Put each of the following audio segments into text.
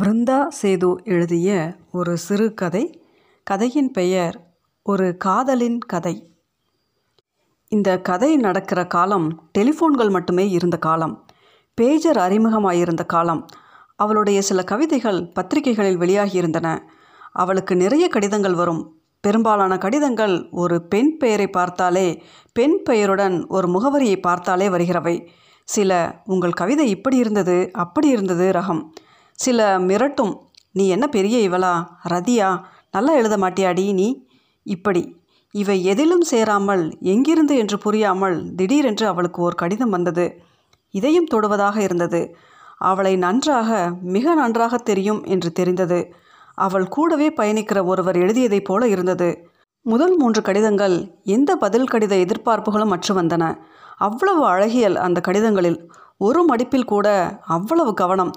பிருந்தா சேது எழுதிய ஒரு சிறுகதை கதையின் பெயர் ஒரு காதலின் கதை. இந்த கதை நடக்கிற காலம் டெலிஃபோன்கள் மட்டுமே இருந்த காலம். பேஜர் அறிமுகமாயிருந்த காலம். அவளுடைய சில கவிதைகள் பத்திரிகைகளில் வெளியாகியிருந்தன. அவளுக்கு நிறைய கடிதங்கள் வரும். பெரும்பாலான கடிதங்கள் ஒரு பெண் பெயரை பார்த்தாலே பெண் பெயருடன் ஒரு முகவரியை பார்த்தாலே வருகிறவை. சில உங்கள் கவிதை இப்படி இருந்தது அப்படி இருந்தது ரகம். சில மிரட்டும். நீ என்ன பெரிய இவளா? ரதியா? நல்லா எழுத மாட்டியாடி நீ? இப்படி. இவை எதிலும் சேராமல் எங்கிருந்து என்று புரியாமல் திடீரென்று அவளுக்கு ஒரு கடிதம் வந்தது. இதயம் தொடுவதாக இருந்தது. அவளை நன்றாக மிக நன்றாக தெரியும் என்று தெரிந்தது. அவள் கூடவே பயணிக்கிற ஒருவர் எழுதியதைப் போல இருந்தது. முதல் மூன்று கடிதங்கள் எந்த பதில் கடித எதிர்பார்ப்புகளும் அற்று வந்தன. அவ்வளவு அழகியல் அந்த கடிதங்களில். ஒரு மடிப்பில் கூட அவ்வளவு கவனம்.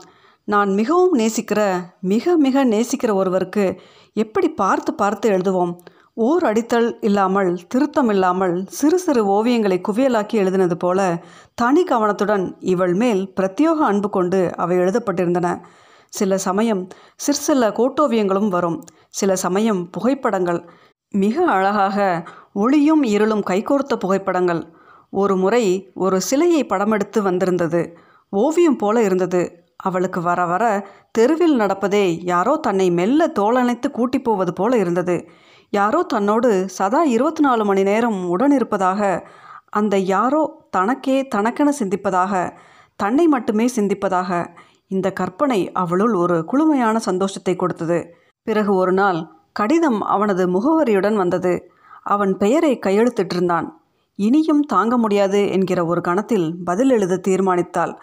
நான் மிகவும் நேசிக்கிற மிக மிக நேசிக்கிற ஒருவருக்கு எப்படி பார்த்து பார்த்து எழுதுவோம்? ஓர் அடித்தல் இல்லாமல் திருத்தம் இல்லாமல் சிறு சிறு ஓவியங்களை குவியலாக்கி எழுதினது போல தனி கவனத்துடன் இவள் மேல் பிரத்யோக அன்பு கொண்டு அவை எழுதப்பட்டிருந்தன. சில சமயம் சிற்சில கோட்டோவியங்களும் வரும். சில சமயம் புகைப்படங்கள். மிக அழகாக ஒளியும் இருளும் கைகோர்த்த புகைப்படங்கள். ஒரு முறை ஒரு சிலையை படமெடுத்து வந்திருந்தது. ஓவியம் போல இருந்தது. அவளுக்கு வர வர தெருவில் நடப்பதே யாரோ தன்னை மெல்ல தோலணைத்து கூட்டி போவது போல இருந்தது. யாரோ தன்னோடு சதா இருபத்தி நாலு மணி நேரம் உடன் இருப்பதாக அந்த யாரோ தனக்கே தனக்கென சிந்திப்பதாக தன்னை மட்டுமே சிந்திப்பதாக இந்த கற்பனை அவளுள் ஒரு குளுமையான சந்தோஷத்தை கொடுத்தது. பிறகு ஒரு நாள் கடிதம் அவனது முகவரியுடன் வந்தது. அவன் பெயரை கையெழுத்திட்டிருந்தான். இனியும் தாங்க முடியாது என்கிற ஒரு கணத்தில் பதில் எழுத தீர்மானித்தாள்.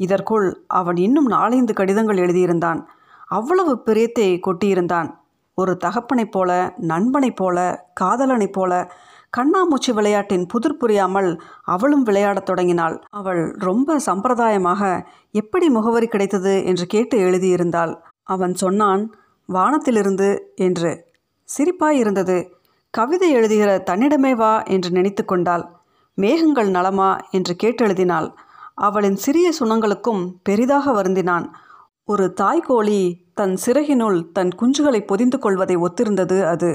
இதற்குள் அவன் இன்னும் நாலைந்து கடிதங்கள் எழுதியிருந்தான். அவ்வளவு பிரியத்தை கொட்டியிருந்தான். ஒரு தகப்பனைப் போல நண்பனைப் போல காதலனைப் போல கண்ணாமூச்சி விளையாட்டின் புதிர் புரியாமல் அவளும் விளையாடத் தொடங்கினாள். அவள் ரொம்ப சம்பிரதாயமாக எப்படி முகவரி கிடைத்தது? என்று கேட்டு எழுதியிருந்தாள். அவன் சொன்னான் வானத்திலிருந்து என்று. சிரிப்பாய் இருந்தது. கவிதை எழுதுகிற தன்னிடமே வா என்று நினைத்து கொண்டாள். மேகங்கள் நலமா? என்று கேட்டெழுதினாள். அவளின் சிறிய சுணங்களுக்கும் பெரிதாக வருந்தினான். ஒரு தாய்கோழி தன் சிறகினுள் தன் குஞ்சுகளை பொதிந்து கொள்வதை ஒத்திருந்தது அது.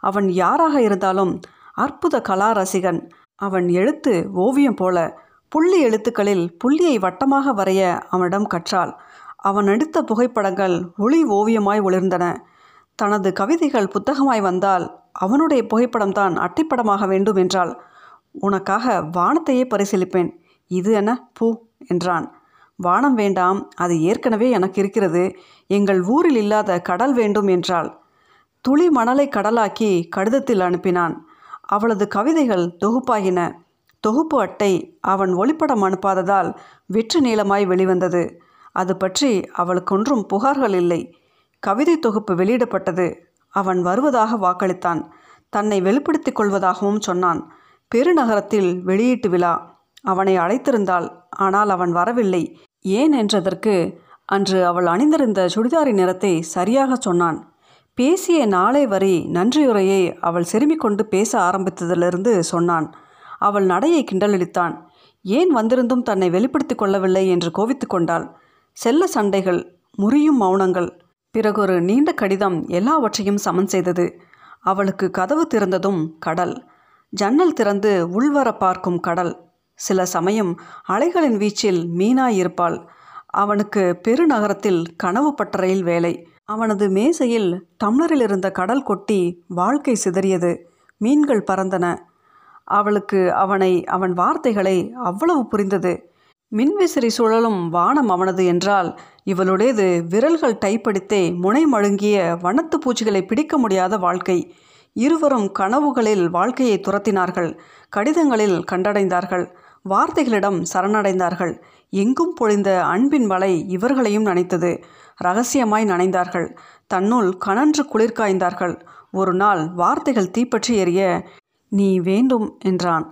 அவன் யாராக இருந்தாலும் அற்புத கலா ரசிகன் அவன் எழுத்து ஓவியம் போல புள்ளி எழுத்துக்களில் புள்ளியை வட்டமாக வரைய அவனிடம் கற்றாள். அவன் எடுத்த புகைப்படங்கள் ஒளி ஓவியமாய் ஒளிர்ந்தன. தனது கவிதைகள் புத்தகமாய் வந்தால் அவனுடைய புகைப்படம்தான் அட்டைப்படமாக வேண்டும் என்றாள். உனக்காக வானத்தையே பரிசீலிப்பேன். இது என்ன? பூ என்றான். வானம் வேண்டாம் அது ஏற்கனவே எனக்கு இருக்கிறது. எங்கள் ஊரில் இல்லாத கடல் வேண்டும் என்றாள். துளி மணலை கடலாக்கி கடிதத்தில் அனுப்பினான். அவளது கவிதைகள் தொகுப்பாகின. தொகுப்பு அட்டை அவன் ஒளிப்படம் அனுப்பாததால் வெற்று நீளமாய் வெளிவந்தது. அது பற்றி அவளுக்கொன்றும் புகார்கள் இல்லை. கவிதை தொகுப்பு வெளியிடப்பட்டது. அவன் வருவதாக வாக்களித்தான். தன்னை வெளிப்படுத்திக் கொள்வதாகவும் சொன்னான். பெருநகரத்தில் வெளியீட்டு விழா. அவனை அழைத்திருந்தாள். ஆனால் அவன் வரவில்லை. ஏன்? என்றதற்கு அன்று அவள் அணிந்திருந்த சுடிதாரின் நிறத்தை சரியாக சொன்னான். பேசிய நாளை வரை நன்றியுரையை அவள் செருமிக் கொண்டு பேச ஆரம்பித்ததிலிருந்து சொன்னான். அவள் நடையை கிண்டலளித்தான் ஏன் வந்திருந்தும் தன்னை வெளிப்படுத்திக் கொள்ளவில்லை? என்று கோவித்து கொண்டாள். செல்ல சண்டைகள் முறியும் மௌனங்கள் பிறகொரு நீண்ட கடிதம் எல்லாவற்றையும் சமன் செய்தது. அவளுக்கு கதவு திறந்ததும் கடல். ஜன்னல் திறந்து உள்வர பார்க்கும் கடல். சில சமயம் அலைகளின் வீச்சில் மீனாயிருப்பாள். அவனுக்கு பெருநகரத்தில் கனவு பட்டறையில் வேலை. அவனது மேசையில் டம்ளரில் இருந்த கடல் கொட்டி வாழ்க்கை சிதறியது. மீன்கள் பறந்தன. அவளுக்கு அவனை அவன் வார்த்தைகளை அவ்வளவு புரிந்தது. மின்விசிறி சுழலும் வானம் அவனது என்றால் இவளுடையது விரல்கள் டைப்படித்தே முனை மழுங்கிய வனத்து பூச்சிகளை பிடிக்க முடியாத வாழ்க்கை. இருவரும் கனவுகளில் வாழ்க்கையை துரத்தினார்கள். கடிதங்களில் கண்டடைந்தார்கள். வார்த்தைகளிடம் சரணடைந்தார்கள். எங்கும் பொழிந்த அன்பின் வலை இவர்களையும் நனைத்தது. ரகசியமாய் நனைந்தார்கள். தன்னுள் கனன்று குளிர்காய்ந்தார்கள் ஒரு நாள் வார்த்தைகள் தீப்பற்றி எறிய நீ வேண்டும் என்றான்.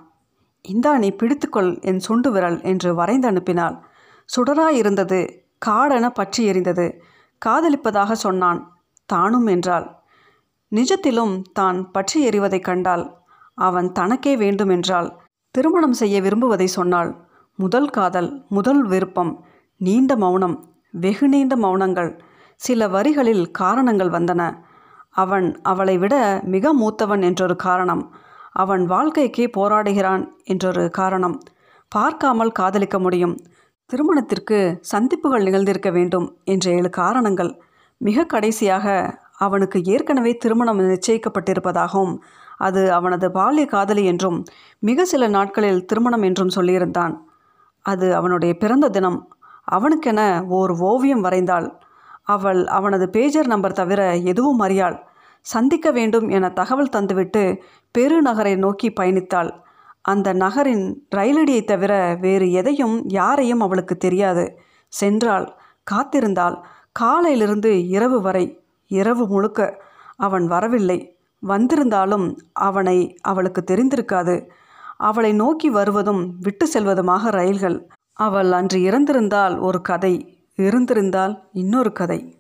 இந்தா நீ பிடித்துக்கொள் என் சுண்டு விரல் என்று வரைந்து அனுப்பினாள். சுடராயிருந்தது. காடென பற்றி எறிந்தது காதலிப்பதாக சொன்னான். தானும் என்றாள். நிஜத்திலும் தான் பற்றி எறிவதைக் கண்டாள் அவன் தனக்கே வேண்டுமென்றாள் திருமணம் செய்ய விரும்புவதை சொன்னாள் முதல் காதல் முதல் விருப்பம் நீண்ட மௌனம் வெகு நீண்ட மௌனங்கள் சில வரிகளில் காரணங்கள் வந்தன. அவன் அவளை விட மிக மூத்தவன் என்றொரு காரணம். அவன் வாழ்க்கைக்கே போராடுகிறான் என்றொரு காரணம். பார்க்காமல் காதலிக்க முடியும். திருமணத்திற்கு சந்திப்புகள் நிகழ்ந்திருக்க வேண்டும் என்ற ஏழு காரணங்கள். மிக கடைசியாக அவனுக்கு ஏற்கனவே திருமணம் நிச்சயிக்கப்பட்டிருப்பதாகவும் அது அவனது பால்ய காதலி என்றும் மிக சில நாட்களில் திருமணம் என்றும் சொல்லியிருந்தான். அது அவனுடைய பிறந்த தினம். அவனுக்கென ஓர் ஓவியம் வரைந்தாள். அவள் அவனது பேஜர் நம்பர் தவிர எதுவும் அறியாள். சந்திக்க வேண்டும் என தகவல் தந்துவிட்டு பெருநகரை நோக்கி பயணித்தாள். அந்த நகரின் ரயிலடியை தவிர வேறு எதையும் யாரையும் அவளுக்கு தெரியாது. சென்றாள். காத்திருந்தாள். காலையிலிருந்து இரவு வரை இரவு முழுக்க அவன் வரவில்லை. வந்திருந்தாலும் அவனை அவளுக்கு தெரிந்திருக்காது. அவளை நோக்கி வருவதும் விட்டு செல்வதுமாக ரயில்கள். அவள் அன்று இறந்திருந்தால் ஒரு கதை இருந்திருந்தால் இன்னொரு கதை.